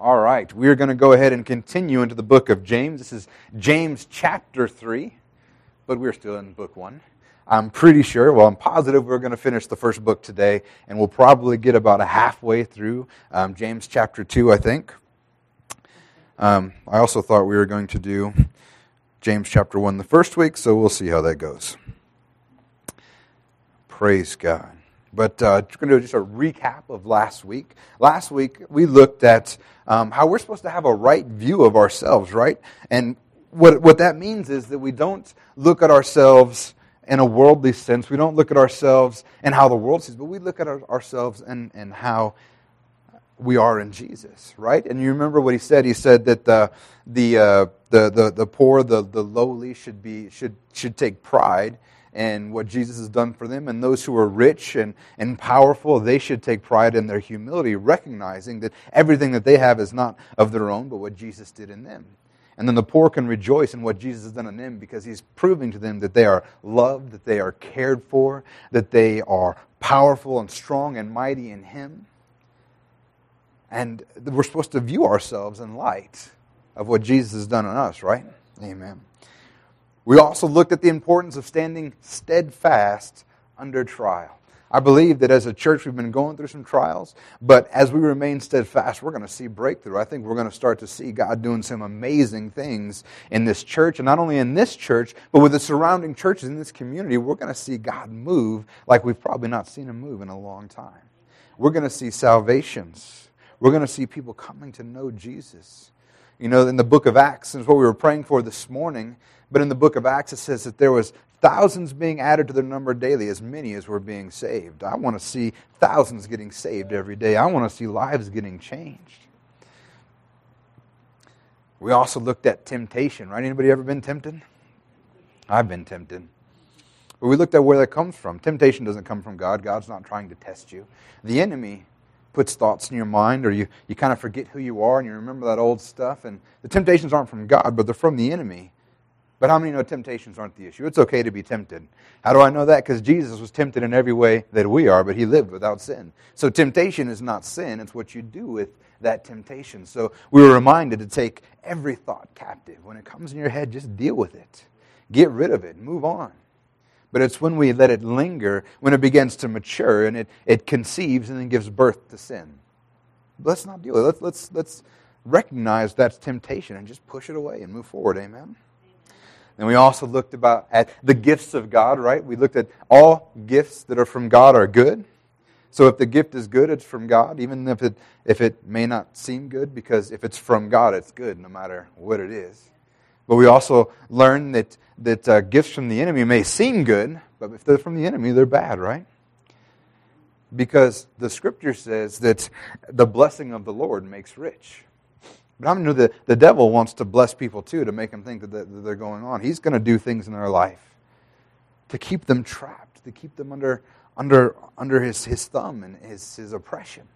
All right, we're going to go ahead and continue into the book of James. This is James chapter 3, but we're still in book 1. I'm pretty sure, well, I'm positive we're going to finish the first book today, and we'll probably get about a halfway through um, James chapter 2, I think. Um, I also thought we were going to do James chapter 1 the first week, so we'll see how that goes. Praise God. But uh, we're going to do just a recap of last week. Last week, we looked at um, how we're supposed to have a right view of ourselves, right? And what, what that means is that we don't look at ourselves in a worldly sense. We don't look at ourselves and how the world sees, but we look at our, ourselves and, and how we are in Jesus, right? And you remember what he said? He said that the, the, uh, the, the, the poor, the, the lowly should, be, should, should take pride in what Jesus has done for them. And those who are rich and, and powerful, they should take pride in their humility, recognizing that everything that they have is not of their own, but what Jesus did in them. And then the poor can rejoice in what Jesus has done in them because he's proving to them that they are loved, that they are cared for, that they are powerful and strong and mighty in him. And we're supposed to view ourselves in light of what Jesus has done in us, right? Amen. We also looked at the importance of standing steadfast under trial. I believe that as a church, we've been going through some trials, but as we remain steadfast, we're going to see breakthrough. I think we're going to start to see God doing some amazing things in this church, and not only in this church, but with the surrounding churches in this community. We're going to see God move like we've probably not seen Him move in a long time. We're going to see salvations. We're going to see people coming to know Jesus. You know, in the book of Acts, is what we were praying for this morning, but in the book of Acts, it says that there was thousands being added to their number daily, as many as were being saved. I want to see thousands getting saved every day. I want to see lives getting changed. We also looked at temptation, right? Anybody ever been tempted? I've been tempted. But we looked at where that comes from. Temptation doesn't come from God. God's not trying to test you. The enemy puts thoughts in your mind, or you, you kind of forget who you are and you remember that old stuff. And the temptations aren't from God, but they're from the enemy. But how many know temptations aren't the issue? It's okay to be tempted. How do I know that? Because Jesus was tempted in every way that we are, but he lived without sin. So temptation is not sin, it's what you do with that temptation. So we were reminded to take every thought captive. When it comes in your head, just deal with it. Get rid of it, move on. But it's when we let it linger, when it begins to mature and it, it conceives and then gives birth to sin. Let's not deal with it. Let's, let's, let's recognize that's temptation and just push it away and move forward. Amen. And we also looked about at the gifts of God, right? We looked at all gifts that are from God are good. So if the gift is good, it's from God, even if it if it may not seem good, because if it's from God, it's good no matter what it is. But we also learn that that uh, gifts from the enemy may seem good, but if they're from the enemy, they're bad, right? Because the scripture says that the blessing of the Lord makes rich. But I know that the devil wants to bless people too to make them think that they're going on. He's going to do things in their life to keep them trapped, to keep them under, under, under his, his thumb and his, his oppression.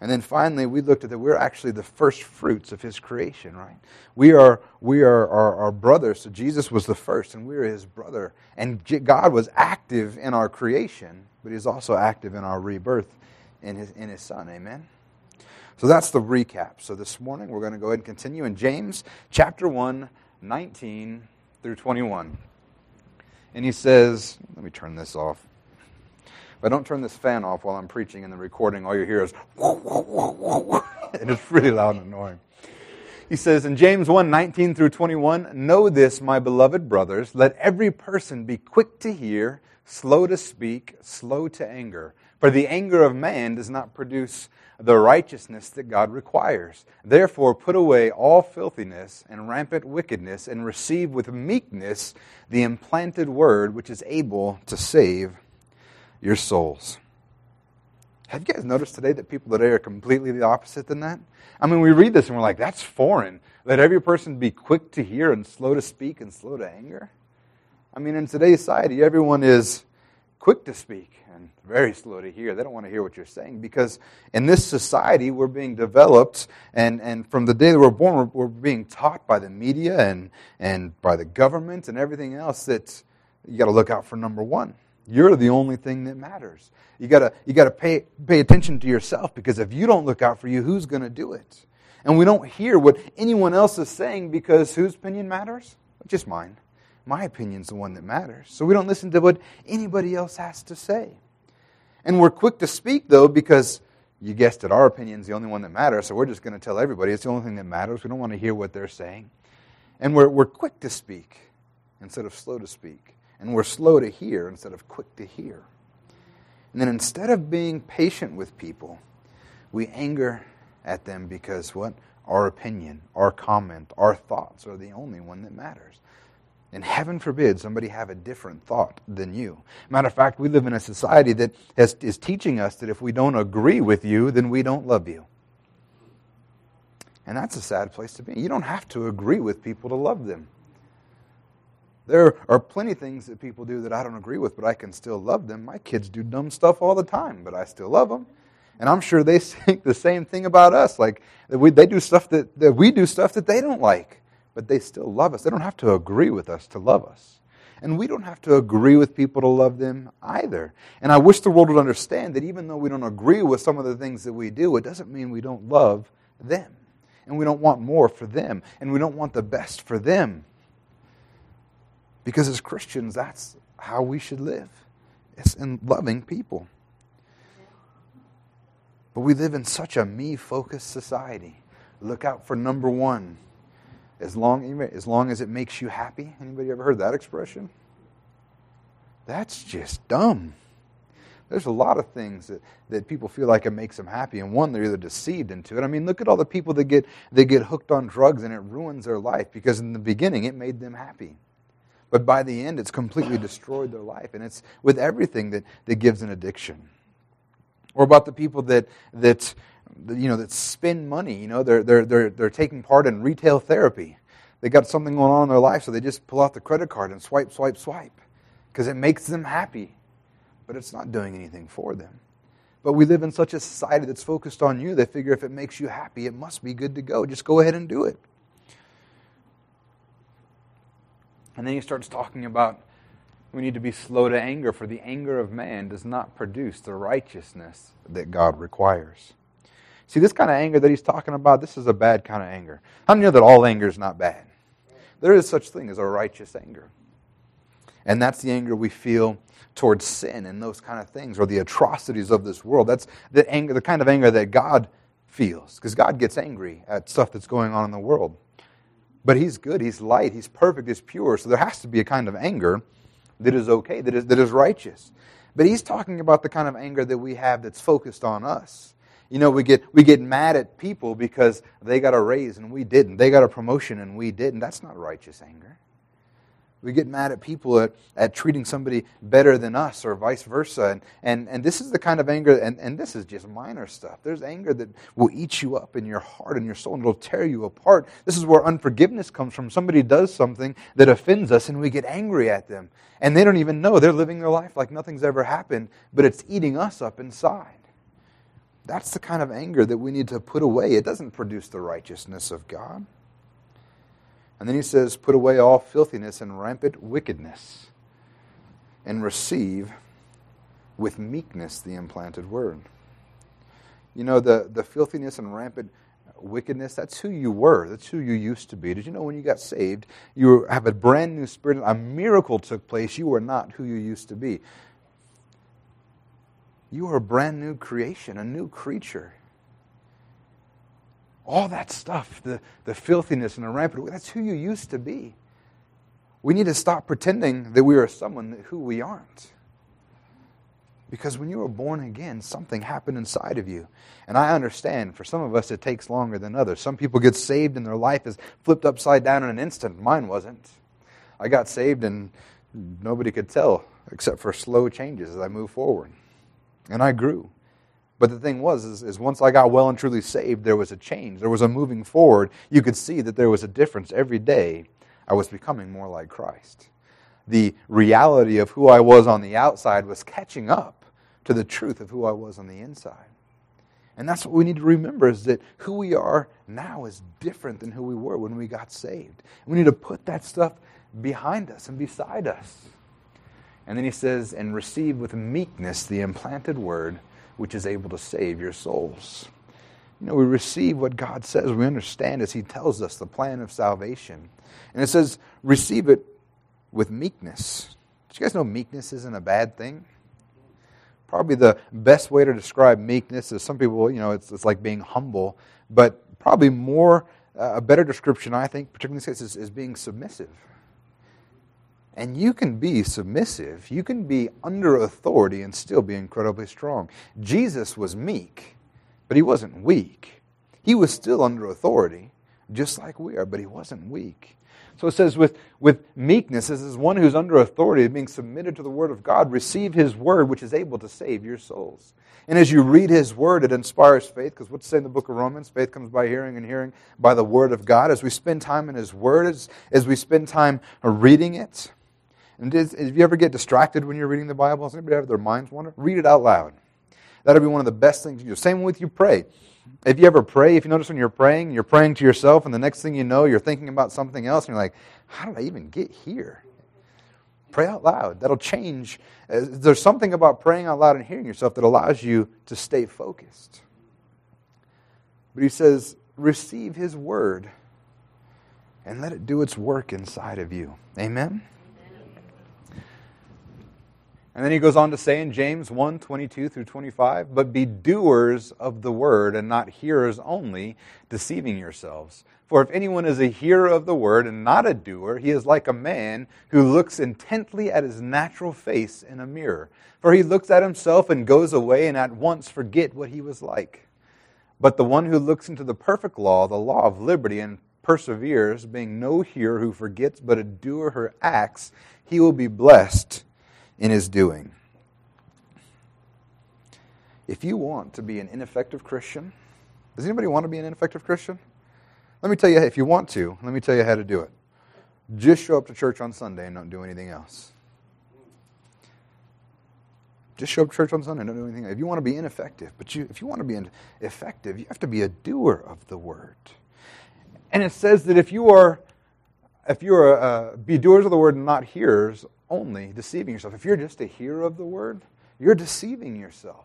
And then finally, we looked at that we're actually the first fruits of his creation, right? We are, we are our, our brothers. So Jesus was the first, and we are his brother. And God was active in our creation, but he's also active in our rebirth in his, in his son. Amen? So that's the recap. So this morning we're going to go ahead and continue in James chapter 1, 19 through 21. And he says, let me turn this off. If I don't turn this fan off while I'm preaching in the recording, all you hear is, and it's really loud and annoying. He says in James 1 19 through 21, Know this, my beloved brothers, let every person be quick to hear, slow to speak, slow to anger. For the anger of man does not produce the righteousness that God requires. Therefore, put away all filthiness and rampant wickedness, and receive with meekness the implanted word which is able to save your souls. Have you guys noticed today that people today are completely the opposite than that? I mean, we read this and we're like, that's foreign. Let every person be quick to hear and slow to speak and slow to anger. I mean, in today's society, everyone is quick to speak and very slow to hear. They don't want to hear what you're saying because in this society, we're being developed, and, and from the day that we're born, we're, being taught by the media and, and by the government and everything else that you got to look out for number one. You're the only thing that matters. You gotta, you gotta pay, pay attention to yourself because if you don't look out for you, who's gonna do it? And we don't hear what anyone else is saying because whose opinion matters? Just mine. My opinion's the one that matters. So we don't listen to what anybody else has to say. And we're quick to speak, though, because you guessed it, our opinion's the only one that matters, so we're just going to tell everybody it's the only thing that matters. We don't want to hear what they're saying. And we're, we're quick to speak instead of slow to speak. And we're slow to hear instead of quick to hear. And then instead of being patient with people, we anger at them because what? Our opinion, our comment, our thoughts are the only one that matters. And heaven forbid somebody have a different thought than you. Matter of fact, we live in a society that has, is teaching us that if we don't agree with you, then we don't love you. And that's a sad place to be. You don't have to agree with people to love them. There are plenty of things that people do that I don't agree with, but I can still love them. My kids do dumb stuff all the time, but I still love them. And I'm sure they think the same thing about us. Like, we, they do stuff that, that we do stuff that they don't like, but they still love us. They don't have to agree with us to love us. And we don't have to agree with people to love them either. And I wish the world would understand that even though we don't agree with some of the things that we do, it doesn't mean we don't love them. And we don't want more for them. And we don't want the best for them. Because as Christians, that's how we should live. It's in loving people. But we live in such a me focused society. Look out for number one. As long, as long as it makes you happy. Anybody ever heard that expression? That's just dumb. There's a lot of things that, that people feel like it makes them happy, and one, they're either deceived into it. I mean, look at all the people that get, that get hooked on drugs and it ruins their life because in the beginning it made them happy. But by the end, it's completely destroyed their life. And it's with everything that, that gives an addiction. Or about the people that, that, you know, that spend money. You know, they're, they're, they're, they're taking part in retail therapy. They got something going on in their life, so they just pull out the credit card and swipe, swipe, swipe because it makes them happy. But it's not doing anything for them. But we live in such a society that's focused on you, they figure if it makes you happy, it must be good to go. Just go ahead and do it. And then he starts talking about we need to be slow to anger, for the anger of man does not produce the righteousness that God requires. See, this kind of anger that he's talking about, this is a bad kind of anger. How many know that all anger is not bad? There is such thing as a righteous anger. And that's the anger we feel towards sin and those kind of things, or the atrocities of this world. That's the anger, the kind of anger that God feels, because God gets angry at stuff that's going on in the world. But he's good, he's light, he's perfect, he's pure. So there has to be a kind of anger that is okay, that is, that is righteous. But he's talking about the kind of anger that we have that's focused on us. You know, we get, we get mad at people because they got a raise and we didn't. They got a promotion and we didn't. That's not righteous anger. We get mad at people at, at treating somebody better than us or vice versa. And, and, and this is the kind of anger, and, and this is just minor stuff. There's anger that will eat you up in your heart and your soul and it'll tear you apart. This is where unforgiveness comes from. Somebody does something that offends us and we get angry at them. And they don't even know. They're living their life like nothing's ever happened, but it's eating us up inside. That's the kind of anger that we need to put away. It doesn't produce the righteousness of God. And then he says, Put away all filthiness and rampant wickedness, and receive with meekness the implanted word. You know, the, the filthiness and rampant wickedness, that's who you were. That's who you used to be. Did you know when you got saved, you have a brand new spirit? A miracle took place. You were not who you used to be. You are a brand new creation, a new creature. All that stuff, the, the filthiness and the rampant, that's who you used to be. We need to stop pretending that we are someone who we aren't. Because when you were born again, something happened inside of you. And I understand, for some of us, it takes longer than others. Some people get saved and their life is flipped upside down in an instant. Mine wasn't. I got saved and nobody could tell except for slow changes as I moved forward. And I grew. But the thing was, is, is, once I got well and truly saved, there was a change. There was a moving forward. You could see that there was a difference every day. I was becoming more like Christ. The reality of who I was on the outside was catching up to the truth of who I was on the inside. And that's what we need to remember is that who we are now is different than who we were when we got saved. We need to put that stuff behind us and beside us. And then he says, and receive with meekness the implanted word which is able to save your souls. You know, we receive what God says. We understand as He tells us the plan of salvation. And it says, receive it with meekness. Do you guys know meekness isn't a bad thing? Probably the best way to describe meekness is some people, you know, it's, it's like being humble, but probably more, uh, a better description, I think, particularly in this case, is, is being submissive. And you can be submissive. You can be under authority and still be incredibly strong. Jesus was meek, but he wasn't weak. He was still under authority, just like we are, but he wasn't weak. So it says, with, with meekness, this is one who's under authority, being submitted to the word of God, receive his word, which is able to save your souls. And as you read his word, it inspires faith, because what's said in the book of Romans? Faith comes by hearing, and hearing by the word of God. As we spend time in his word, as, as we spend time reading it, and does, if you ever get distracted when you're reading the Bible, does anybody have their minds wander? Read it out loud. That'll be one of the best things you do. Same with you pray. If you ever pray, if you notice when you're praying, you're praying to yourself, and the next thing you know, you're thinking about something else, and you're like, how did I even get here? Pray out loud. That'll change. Uh, there's something about praying out loud and hearing yourself that allows you to stay focused. But he says, receive his word and let it do its work inside of you. Amen? And then he goes on to say in James 1 22 through 25, but be doers of the word and not hearers only, deceiving yourselves. For if anyone is a hearer of the word and not a doer, he is like a man who looks intently at his natural face in a mirror. For he looks at himself and goes away and at once forget what he was like. But the one who looks into the perfect law, the law of liberty, and perseveres, being no hearer who forgets, but a doer who acts, he will be blessed in his doing. If you want to be an ineffective Christian, does anybody want to be an ineffective Christian? Let me tell you, if you want to, let me tell you how to do it. Just show up to church on Sunday and don't do anything else. Just show up to church on Sunday and don't do anything. Else. If you want to be ineffective, but you, if you want to be effective, you have to be a doer of the word. And it says that if you are, if you are, uh, be doers of the word and not hearers only deceiving yourself. If you're just a hearer of the word, you're deceiving yourself.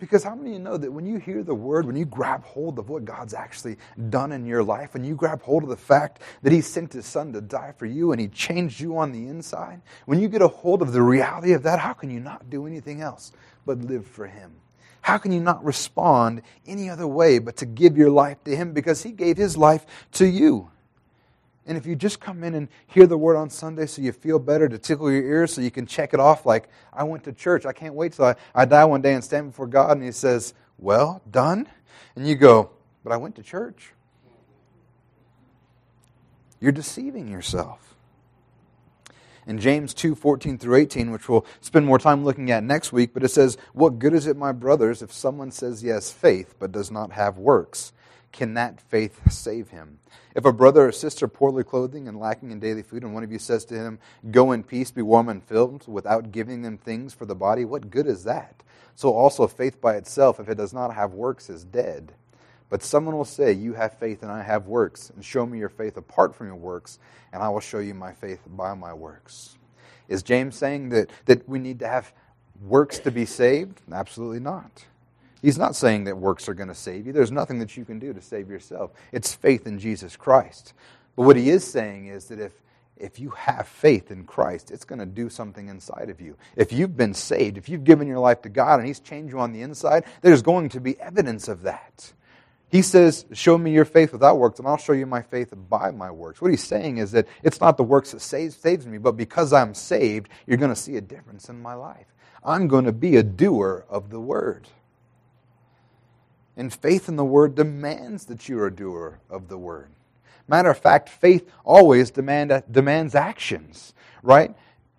Because how many of you know that when you hear the word, when you grab hold of what God's actually done in your life, when you grab hold of the fact that He sent His Son to die for you and He changed you on the inside, when you get a hold of the reality of that, how can you not do anything else but live for Him? How can you not respond any other way but to give your life to Him because He gave His life to you? And if you just come in and hear the word on Sunday so you feel better to tickle your ears so you can check it off like, I went to church. I can't wait till I, I die one day and stand before God and He says, Well, done? And you go, But I went to church. You're deceiving yourself. In James 2 14 through 18, which we'll spend more time looking at next week, but it says, What good is it, my brothers, if someone says yes, faith but does not have works? Can that faith save him? If a brother or sister poorly clothing and lacking in daily food, and one of you says to him, Go in peace, be warm and filled, without giving them things for the body, what good is that? So also faith by itself, if it does not have works, is dead. But someone will say, You have faith and I have works, and show me your faith apart from your works, and I will show you my faith by my works. Is James saying that, that we need to have works to be saved? Absolutely not. He's not saying that works are going to save you. There's nothing that you can do to save yourself. It's faith in Jesus Christ. But what he is saying is that if, if you have faith in Christ, it's going to do something inside of you. If you've been saved, if you've given your life to God and he's changed you on the inside, there's going to be evidence of that. He says, Show me your faith without works, and I'll show you my faith by my works. What he's saying is that it's not the works that saves, saves me, but because I'm saved, you're going to see a difference in my life. I'm going to be a doer of the word. And faith in the word demands that you are a doer of the word. Matter of fact, faith always demand, demands actions, right?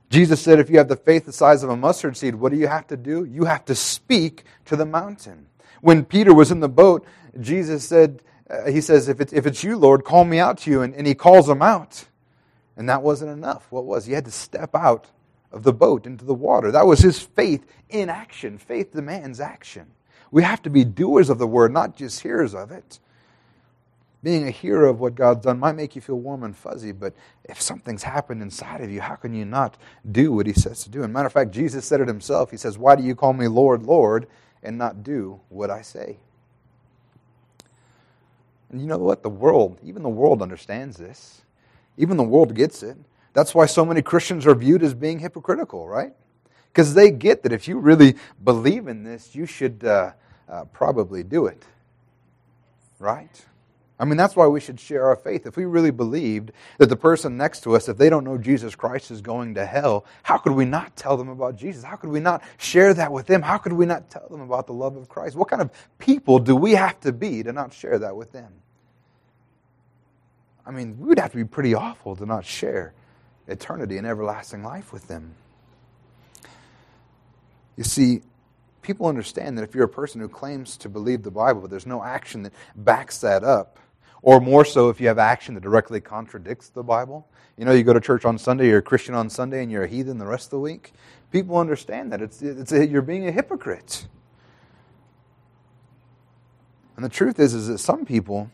Jesus said, if you have the faith the size of a mustard seed, what do you have to do? You have to speak to the mountain. When Peter was in the boat, Jesus said, uh, He says, if it's, if it's you, Lord, call me out to you. And, and he calls him out. And that wasn't enough. What was? He had to step out of the boat into the water. That was his faith in action. Faith demands action. We have to be doers of the word, not just hearers of it. being a hearer of what God's done might make you feel warm and fuzzy, but if something's happened inside of you, how can you not do what He says to do? And matter of fact, Jesus said it Himself. He says, Why do you call me Lord, Lord, and not do what I say? And you know what? The world, even the world understands this. Even the world gets it. That's why so many Christians are viewed as being hypocritical, right? Because they get that if you really believe in this, you should uh, uh, probably do it, right? I mean, that's why we should share our faith. If we really believed that the person next to us, if they don't know Jesus Christ, is going to hell, how could we not tell them about Jesus? How could we not share that with them? How could we not tell them about the love of Christ? What kind of people do we have to be to not share that with them? I mean, we would have to be pretty awful to not share eternity and everlasting life with them. You see, people understand that if you're a person who claims to believe the Bible, but there's no action that backs that up, or more so if you have action that directly contradicts the Bible. You know, you go to church on Sunday, you're a Christian on Sunday, and you're a heathen the rest of the week. People understand that. It's, it's a, you're being a hypocrite. And the truth is, is that some people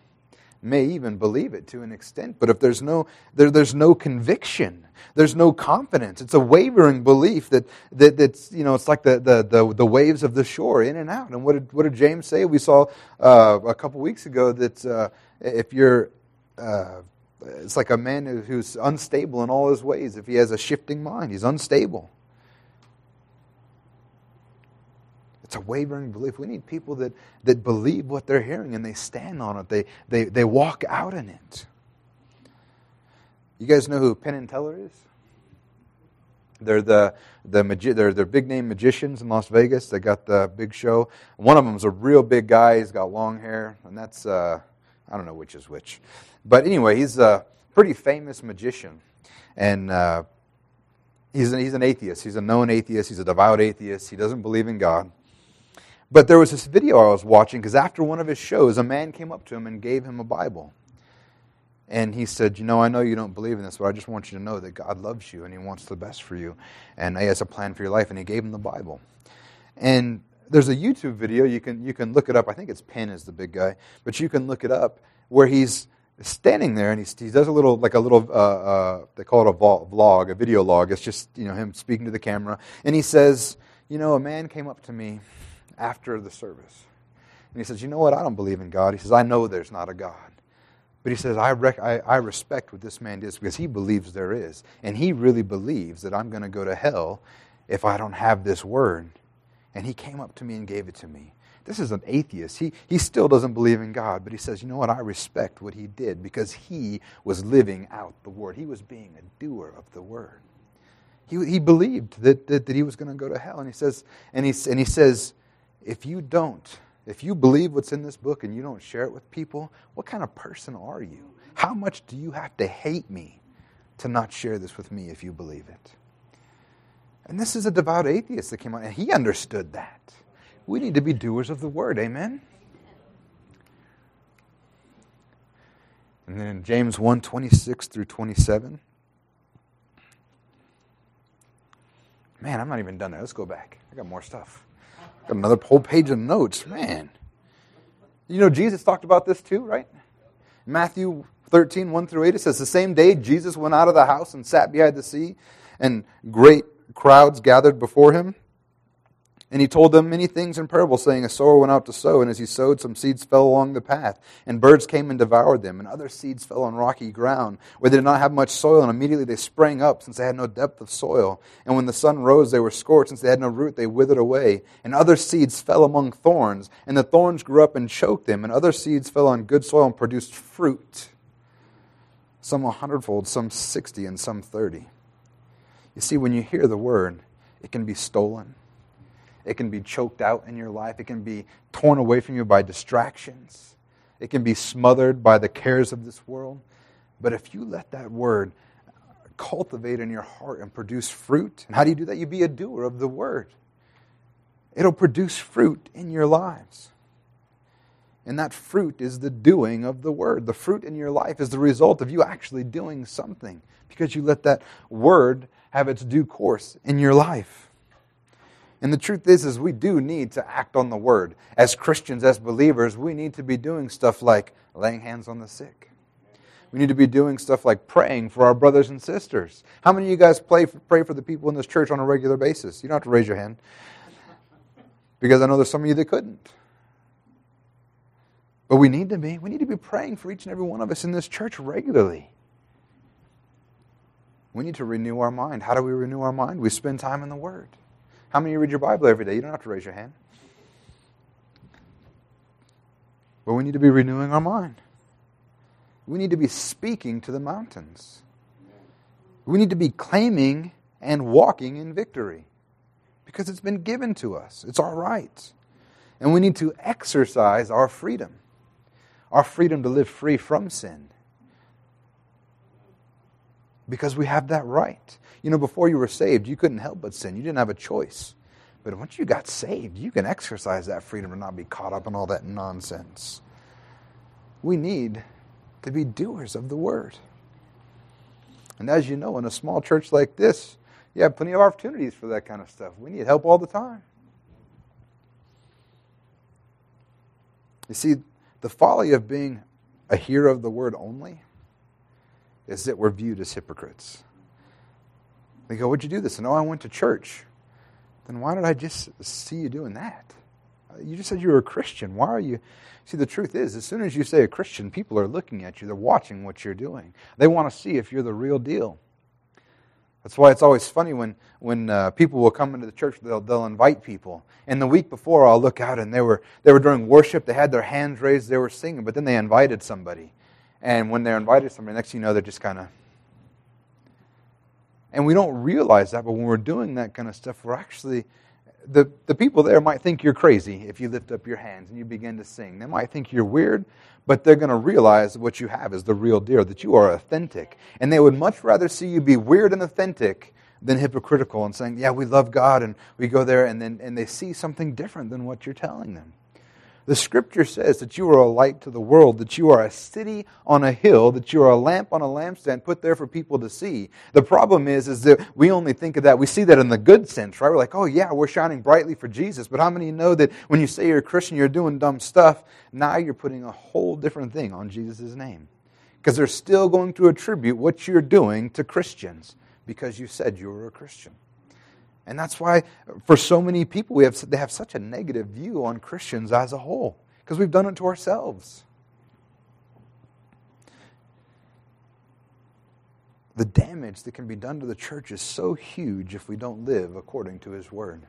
may even believe it to an extent, but if there's no, there, there's no conviction, there's no confidence. It's a wavering belief that, that that's, you know, it's like the, the, the, the waves of the shore, in and out. And what did, what did James say? We saw uh, a couple weeks ago that uh, if you're, uh, it's like a man who's unstable in all his ways. If he has a shifting mind, he's unstable. It's a wavering belief. We need people that, that believe what they're hearing and they stand on it. They, they, they walk out in it. You guys know who Penn and Teller is? They're the, the magi- they're, they're big name magicians in Las Vegas. They got the big show. One of them is a real big guy. He's got long hair, and that's uh, I don't know which is which. But anyway, he's a pretty famous magician. And uh, he's, an, he's an atheist. He's a known atheist. He's a devout atheist. He doesn't believe in God. But there was this video I was watching because after one of his shows, a man came up to him and gave him a Bible. And he said, You know, I know you don't believe in this, but I just want you to know that God loves you and He wants the best for you. And He has a plan for your life. And He gave him the Bible. And there's a YouTube video you can you can look it up. I think it's Penn is the big guy, but you can look it up where he's standing there and he, he does a little like a little uh, uh, they call it a vlog, a video log. It's just you know him speaking to the camera, and he says, you know, a man came up to me after the service, and he says, you know what? I don't believe in God. He says, I know there's not a God. But he says, I, rec- I, I respect what this man does because he believes there is. And he really believes that I'm going to go to hell if I don't have this word and he came up to me and gave it to me. This is an atheist. He, he still doesn't believe in God, but he says, you know what? I respect what he did because he was living out the word. He was being a doer of the word. He, he believed that, that, that he was going to go to hell. And he says, and he, and he says, if you don't, if you believe what's in this book and you don't share it with people, what kind of person are you? How much do you have to hate me to not share this with me if you believe it? And this is a devout atheist that came out, and he understood that. We need to be doers of the word, amen? And then in James 1 26 through 27. Man, I'm not even done there. Let's go back. I got more stuff. Another whole page of notes. Man. You know, Jesus talked about this too, right? Matthew 13, 1 through 8, it says, The same day Jesus went out of the house and sat beside the sea, and great crowds gathered before him. And he told them many things in parables, saying, A sower went out to sow, and as he sowed, some seeds fell along the path, and birds came and devoured them, and other seeds fell on rocky ground, where they did not have much soil, and immediately they sprang up, since they had no depth of soil. And when the sun rose, they were scorched, since they had no root, they withered away. And other seeds fell among thorns, and the thorns grew up and choked them, and other seeds fell on good soil and produced fruit, some a hundredfold, some sixty, and some thirty. You see, when you hear the word, it can be stolen. It can be choked out in your life. It can be torn away from you by distractions. It can be smothered by the cares of this world. But if you let that word cultivate in your heart and produce fruit, and how do you do that? You be a doer of the word. It'll produce fruit in your lives. And that fruit is the doing of the word. The fruit in your life is the result of you actually doing something because you let that word have its due course in your life. And the truth is, is we do need to act on the word. As Christians, as believers, we need to be doing stuff like laying hands on the sick. We need to be doing stuff like praying for our brothers and sisters. How many of you guys pray for, pray for the people in this church on a regular basis? You don't have to raise your hand. Because I know there's some of you that couldn't. But we need to be. We need to be praying for each and every one of us in this church regularly. We need to renew our mind. How do we renew our mind? We spend time in the Word. How many read your Bible every day? You don't have to raise your hand. But we need to be renewing our mind. We need to be speaking to the mountains. We need to be claiming and walking in victory because it's been given to us. It's our right. And we need to exercise our freedom our freedom to live free from sin. Because we have that right. You know, before you were saved, you couldn't help but sin. You didn't have a choice. But once you got saved, you can exercise that freedom and not be caught up in all that nonsense. We need to be doers of the word. And as you know, in a small church like this, you have plenty of opportunities for that kind of stuff. We need help all the time. You see, the folly of being a hearer of the word only is that we're viewed as hypocrites. They go, What'd you do this? And oh, I went to church. Then why did I just see you doing that? You just said you were a Christian. Why are you? See, the truth is, as soon as you say a Christian, people are looking at you. They're watching what you're doing. They want to see if you're the real deal. That's why it's always funny when, when uh, people will come into the church, they'll, they'll invite people. And the week before, I'll look out and they were, they were during worship, they had their hands raised, they were singing, but then they invited somebody. And when they're invited to somebody, next you know, they're just kind of. And we don't realize that, but when we're doing that kind of stuff, we're actually the, the people there might think you're crazy if you lift up your hands and you begin to sing. They might think you're weird, but they're going to realize what you have is the real deal, that you are authentic. And they would much rather see you be weird and authentic than hypocritical and saying, Yeah, we love God, and we go there, and then and they see something different than what you're telling them. The scripture says that you are a light to the world, that you are a city on a hill, that you are a lamp on a lampstand put there for people to see. The problem is, is that we only think of that, we see that in the good sense, right? We're like, oh yeah, we're shining brightly for Jesus. But how many know that when you say you're a Christian, you're doing dumb stuff, now you're putting a whole different thing on Jesus' name. Because they're still going to attribute what you're doing to Christians because you said you were a Christian. And that's why, for so many people, we have, they have such a negative view on Christians as a whole, because we've done it to ourselves. The damage that can be done to the church is so huge if we don't live according to His Word.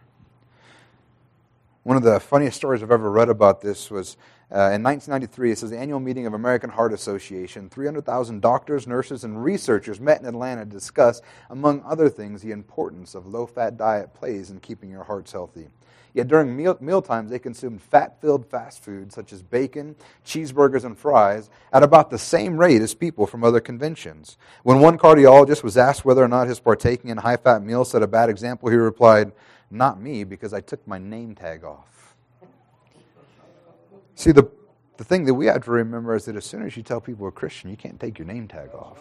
One of the funniest stories I've ever read about this was uh, in 1993, it says the annual meeting of American Heart Association. 300,000 doctors, nurses, and researchers met in Atlanta to discuss, among other things, the importance of low-fat diet plays in keeping your hearts healthy. Yet during meal, meal times, they consumed fat-filled fast food such as bacon, cheeseburgers, and fries at about the same rate as people from other conventions. When one cardiologist was asked whether or not his partaking in high-fat meals set a bad example, he replied, "Not me, because I took my name tag off." See, the, the thing that we have to remember is that as soon as you tell people we're Christian, you can't take your name tag off.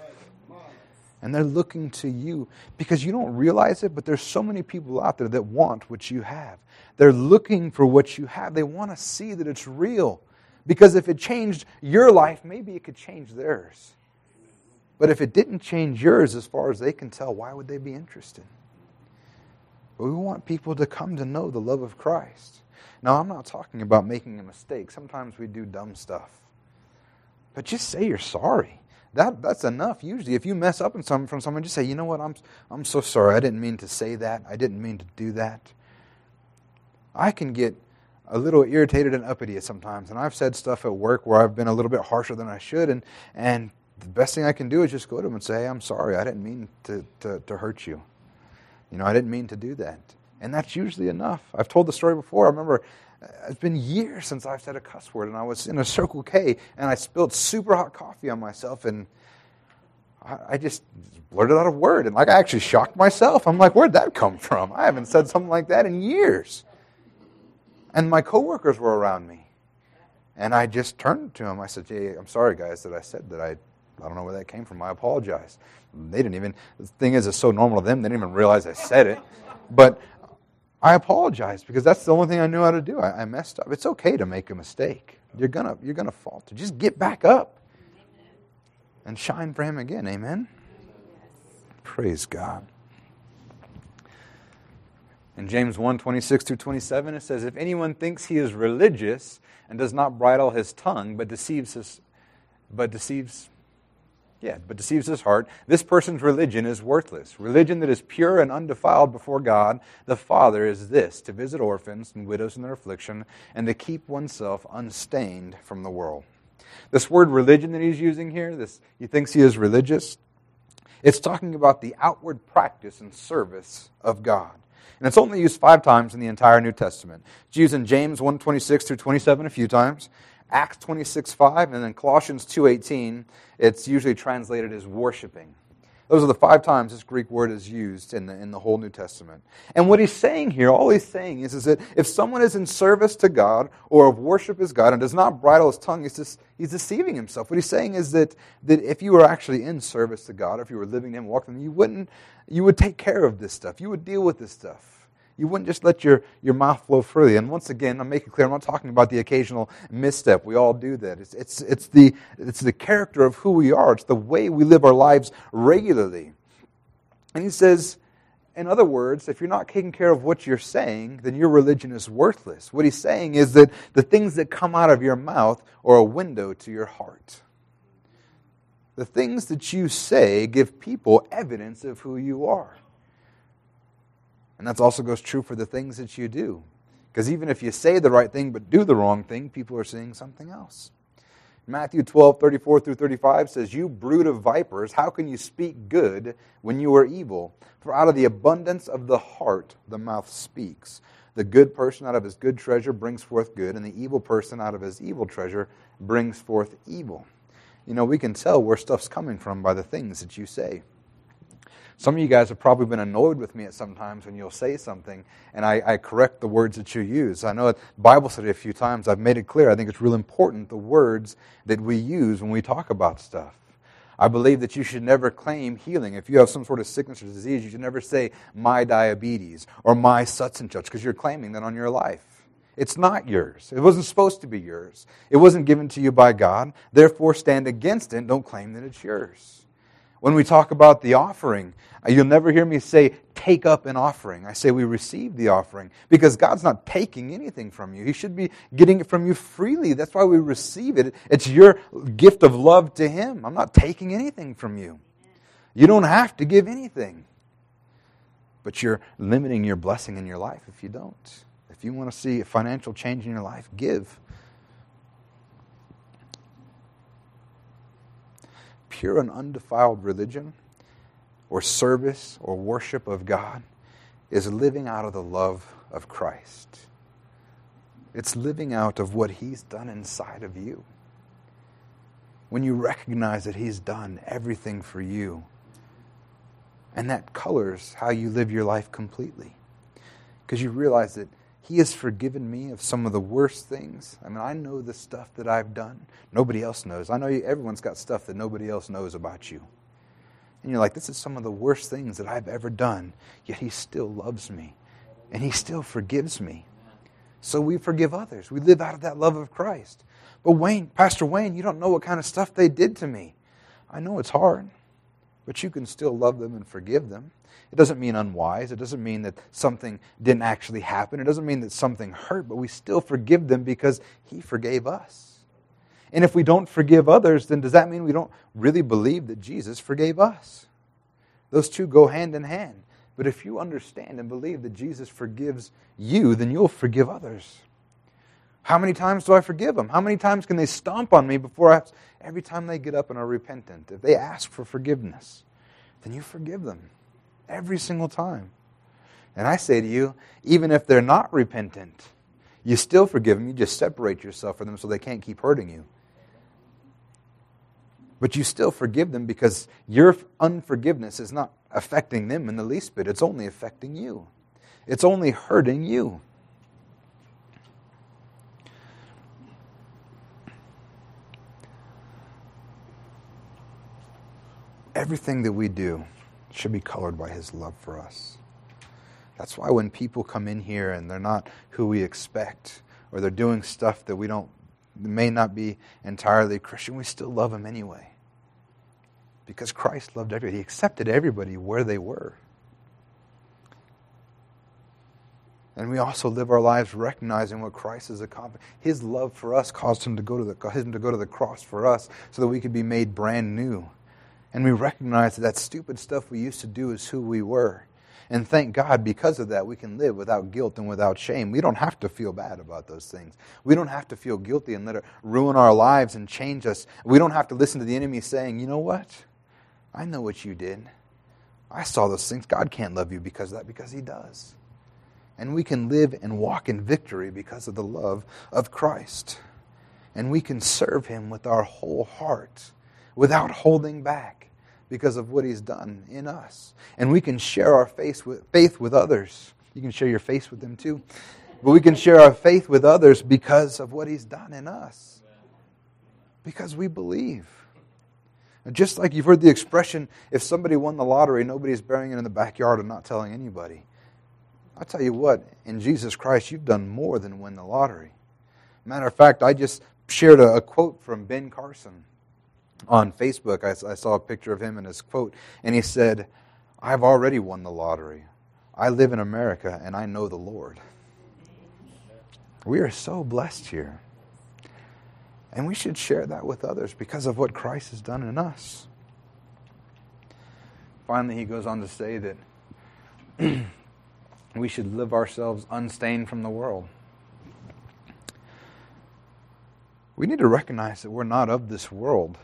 And they're looking to you because you don't realize it, but there's so many people out there that want what you have. They're looking for what you have. They want to see that it's real. Because if it changed your life, maybe it could change theirs. But if it didn't change yours, as far as they can tell, why would they be interested? We want people to come to know the love of Christ. Now, I'm not talking about making a mistake. Sometimes we do dumb stuff. But just say you're sorry. That, that's enough. Usually, if you mess up in some, from someone, just say, you know what, I'm, I'm so sorry. I didn't mean to say that. I didn't mean to do that. I can get a little irritated and uppity sometimes. And I've said stuff at work where I've been a little bit harsher than I should. And, and the best thing I can do is just go to them and say, I'm sorry. I didn't mean to, to, to hurt you. You know, I didn't mean to do that. And that's usually enough. I've told the story before. I remember uh, it's been years since I've said a cuss word, and I was in a Circle K, and I spilled super hot coffee on myself, and I just blurted out a word, and like I actually shocked myself. I'm like, where'd that come from? I haven't said something like that in years. And my coworkers were around me, and I just turned to them. I said, "Hey, I'm sorry, guys, that I said that. I, I don't know where that came from. I apologize." They didn't even. The thing is, it's so normal to them. They didn't even realize I said it. But I apologize because that's the only thing I knew how to do. I, I messed up. It's okay to make a mistake. You're gonna you're gonna falter. Just get back up and shine for Him again. Amen. Praise God. In James 1 26 through 27, it says, If anyone thinks he is religious and does not bridle his tongue, but deceives his, but deceives, yeah, but deceives his heart, this person's religion is worthless. Religion that is pure and undefiled before God the Father is this to visit orphans and widows in their affliction, and to keep oneself unstained from the world. This word religion that he's using here, this he thinks he is religious, it's talking about the outward practice and service of God. And it's only used five times in the entire New Testament. It's used in James 1 26 through 27 a few times, Acts 26 5, and then Colossians 2:18, It's usually translated as worshiping. Those are the five times this Greek word is used in the, in the whole New Testament. And what he's saying here, all he's saying is, is that if someone is in service to God or of worship is God and does not bridle his tongue, he's, just, he's deceiving himself. What he's saying is that, that if you were actually in service to God, or if you were living Him, walking Him, you wouldn't, you would take care of this stuff. You would deal with this stuff you wouldn't just let your, your mouth flow freely. And once again, I'm making clear, I'm not talking about the occasional misstep. We all do that. It's, it's, it's, the, it's the character of who we are, it's the way we live our lives regularly. And he says, in other words, if you're not taking care of what you're saying, then your religion is worthless. What he's saying is that the things that come out of your mouth are a window to your heart. The things that you say give people evidence of who you are. And that also goes true for the things that you do. Because even if you say the right thing but do the wrong thing, people are seeing something else. Matthew 12, 34 through 35 says, You brood of vipers, how can you speak good when you are evil? For out of the abundance of the heart the mouth speaks. The good person out of his good treasure brings forth good, and the evil person out of his evil treasure brings forth evil. You know, we can tell where stuff's coming from by the things that you say. Some of you guys have probably been annoyed with me at some times when you'll say something and I, I correct the words that you use. I know at Bible study a few times I've made it clear. I think it's real important the words that we use when we talk about stuff. I believe that you should never claim healing. If you have some sort of sickness or disease, you should never say my diabetes or my such and such because you're claiming that on your life. It's not yours. It wasn't supposed to be yours. It wasn't given to you by God. Therefore, stand against it don't claim that it's yours. When we talk about the offering, uh, you'll never hear me say, take up an offering. I say we receive the offering because God's not taking anything from you. He should be getting it from you freely. That's why we receive it. It's your gift of love to Him. I'm not taking anything from you. You don't have to give anything. But you're limiting your blessing in your life if you don't. If you want to see a financial change in your life, give. Pure and undefiled religion or service or worship of God is living out of the love of Christ. It's living out of what He's done inside of you. When you recognize that He's done everything for you, and that colors how you live your life completely. Because you realize that he has forgiven me of some of the worst things. I mean, I know the stuff that I've done. Nobody else knows. I know you, everyone's got stuff that nobody else knows about you. And you're like, this is some of the worst things that I've ever done. Yet He still loves me. And He still forgives me. So we forgive others. We live out of that love of Christ. But Wayne, Pastor Wayne, you don't know what kind of stuff they did to me. I know it's hard, but you can still love them and forgive them. It doesn't mean unwise. It doesn't mean that something didn't actually happen. It doesn't mean that something hurt, but we still forgive them because He forgave us. And if we don't forgive others, then does that mean we don't really believe that Jesus forgave us? Those two go hand in hand. But if you understand and believe that Jesus forgives you, then you'll forgive others. How many times do I forgive them? How many times can they stomp on me before I. Every time they get up and are repentant, if they ask for forgiveness, then you forgive them every single time. And I say to you, even if they're not repentant, you still forgive them. You just separate yourself from them so they can't keep hurting you. But you still forgive them because your unforgiveness is not affecting them in the least bit. It's only affecting you, it's only hurting you. Everything that we do should be colored by his love for us. That's why when people come in here and they're not who we expect, or they're doing stuff that we don't, may not be entirely Christian, we still love them anyway. Because Christ loved everybody. He accepted everybody where they were. And we also live our lives recognizing what Christ has accomplished. His love for us caused him to go to the, him to go to the cross for us so that we could be made brand new. And we recognize that that stupid stuff we used to do is who we were. And thank God, because of that, we can live without guilt and without shame. We don't have to feel bad about those things. We don't have to feel guilty and let it ruin our lives and change us. We don't have to listen to the enemy saying, you know what? I know what you did. I saw those things. God can't love you because of that, because He does. And we can live and walk in victory because of the love of Christ. And we can serve Him with our whole heart without holding back because of what he's done in us. And we can share our faith with, faith with others. You can share your faith with them too. But we can share our faith with others because of what he's done in us. Because we believe. And just like you've heard the expression, if somebody won the lottery, nobody's burying it in the backyard and not telling anybody. i tell you what, in Jesus Christ, you've done more than win the lottery. Matter of fact, I just shared a, a quote from Ben Carson on Facebook, I, I saw a picture of him and his quote, and he said, I've already won the lottery. I live in America and I know the Lord. We are so blessed here. And we should share that with others because of what Christ has done in us. Finally, he goes on to say that we should live ourselves unstained from the world. We need to recognize that we're not of this world.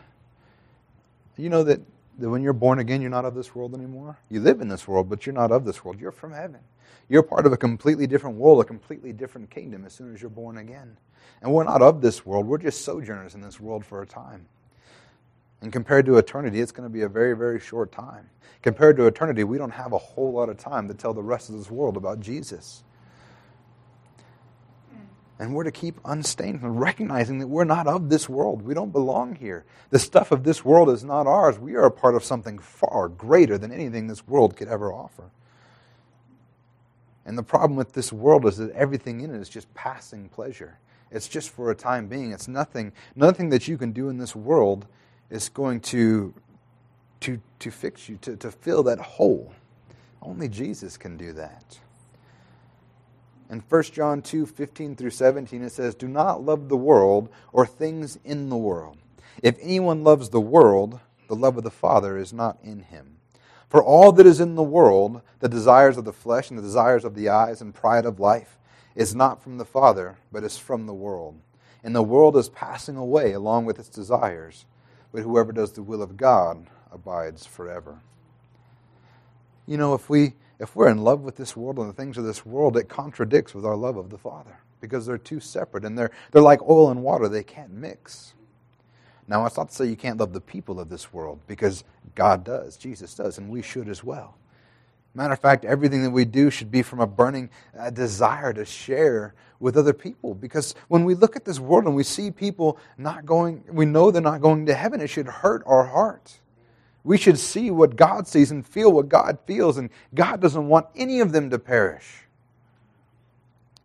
You know that, that when you're born again, you're not of this world anymore? You live in this world, but you're not of this world. You're from heaven. You're part of a completely different world, a completely different kingdom as soon as you're born again. And we're not of this world. We're just sojourners in this world for a time. And compared to eternity, it's going to be a very, very short time. Compared to eternity, we don't have a whole lot of time to tell the rest of this world about Jesus. And we're to keep unstained recognizing that we're not of this world. We don't belong here. The stuff of this world is not ours. We are a part of something far greater than anything this world could ever offer. And the problem with this world is that everything in it is just passing pleasure. It's just for a time being. It's nothing, nothing that you can do in this world is going to, to, to fix you, to, to fill that hole. Only Jesus can do that. In 1 John 2 15 through 17, it says, Do not love the world or things in the world. If anyone loves the world, the love of the Father is not in him. For all that is in the world, the desires of the flesh and the desires of the eyes and pride of life, is not from the Father, but is from the world. And the world is passing away along with its desires, but whoever does the will of God abides forever. You know, if we if we're in love with this world and the things of this world, it contradicts with our love of the Father because they're too separate and they're, they're like oil and water. They can't mix. Now, it's not to say you can't love the people of this world because God does, Jesus does, and we should as well. Matter of fact, everything that we do should be from a burning uh, desire to share with other people. Because when we look at this world and we see people not going, we know they're not going to heaven, it should hurt our heart. We should see what God sees and feel what God feels, and God doesn't want any of them to perish.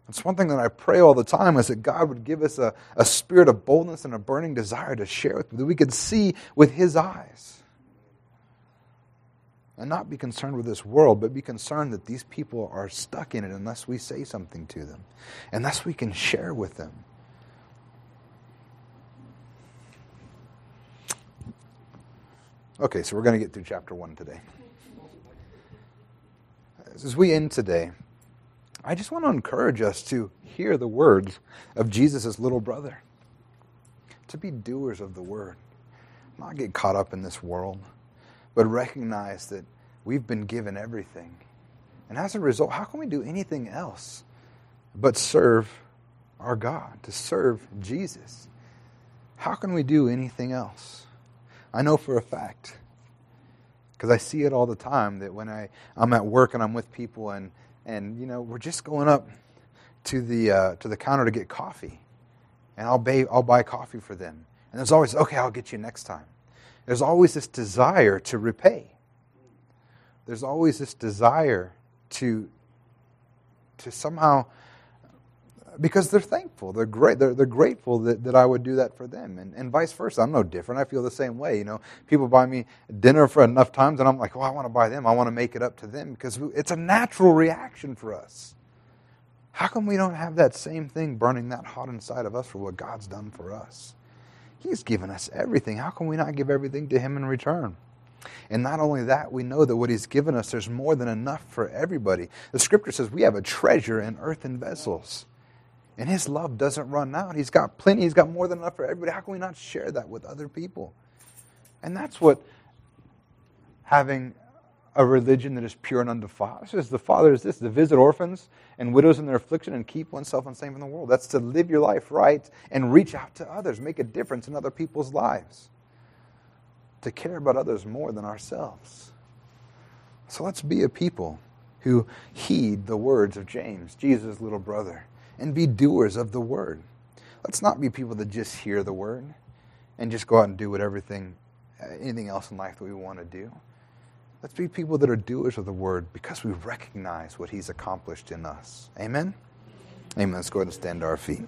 It's one thing that I pray all the time is that God would give us a, a spirit of boldness and a burning desire to share with them, that we could see with His eyes. And not be concerned with this world, but be concerned that these people are stuck in it unless we say something to them, unless we can share with them. Okay, so we're going to get through chapter 1 today. As we end today, I just want to encourage us to hear the words of Jesus' little brother, to be doers of the word, not get caught up in this world, but recognize that we've been given everything. And as a result, how can we do anything else but serve our God, to serve Jesus? How can we do anything else? I know for a fact, because I see it all the time, that when I, I'm at work and I'm with people and, and you know, we're just going up to the, uh, to the counter to get coffee. And I'll, buy, I'll buy coffee for them. And there's always, okay, I'll get you next time. There's always this desire to repay. There's always this desire to, to somehow because they're thankful. They're great. They're, they're grateful that, that I would do that for them, and, and vice versa. I'm no different. I feel the same way. You know, people buy me dinner for enough times, and I'm like, well, I want to buy them. I want to make it up to them because it's a natural reaction for us. How come we don't have that same thing burning that hot inside of us for what God's done for us? He's given us everything. How can we not give everything to Him in return? And not only that, we know that what He's given us, there's more than enough for everybody. The scripture says we have a treasure in earthen vessels. And his love doesn't run out. He's got plenty, he's got more than enough for everybody. How can we not share that with other people? And that's what having a religion that is pure and undefiled. Says the Father is this to visit orphans and widows in their affliction and keep oneself unsafe in the world. That's to live your life right and reach out to others, make a difference in other people's lives. To care about others more than ourselves. So let's be a people who heed the words of James, Jesus' little brother and be doers of the word. Let's not be people that just hear the word and just go out and do everything, uh, anything else in life that we want to do. Let's be people that are doers of the word because we recognize what he's accomplished in us. Amen? Amen. Let's go ahead and stand to our feet.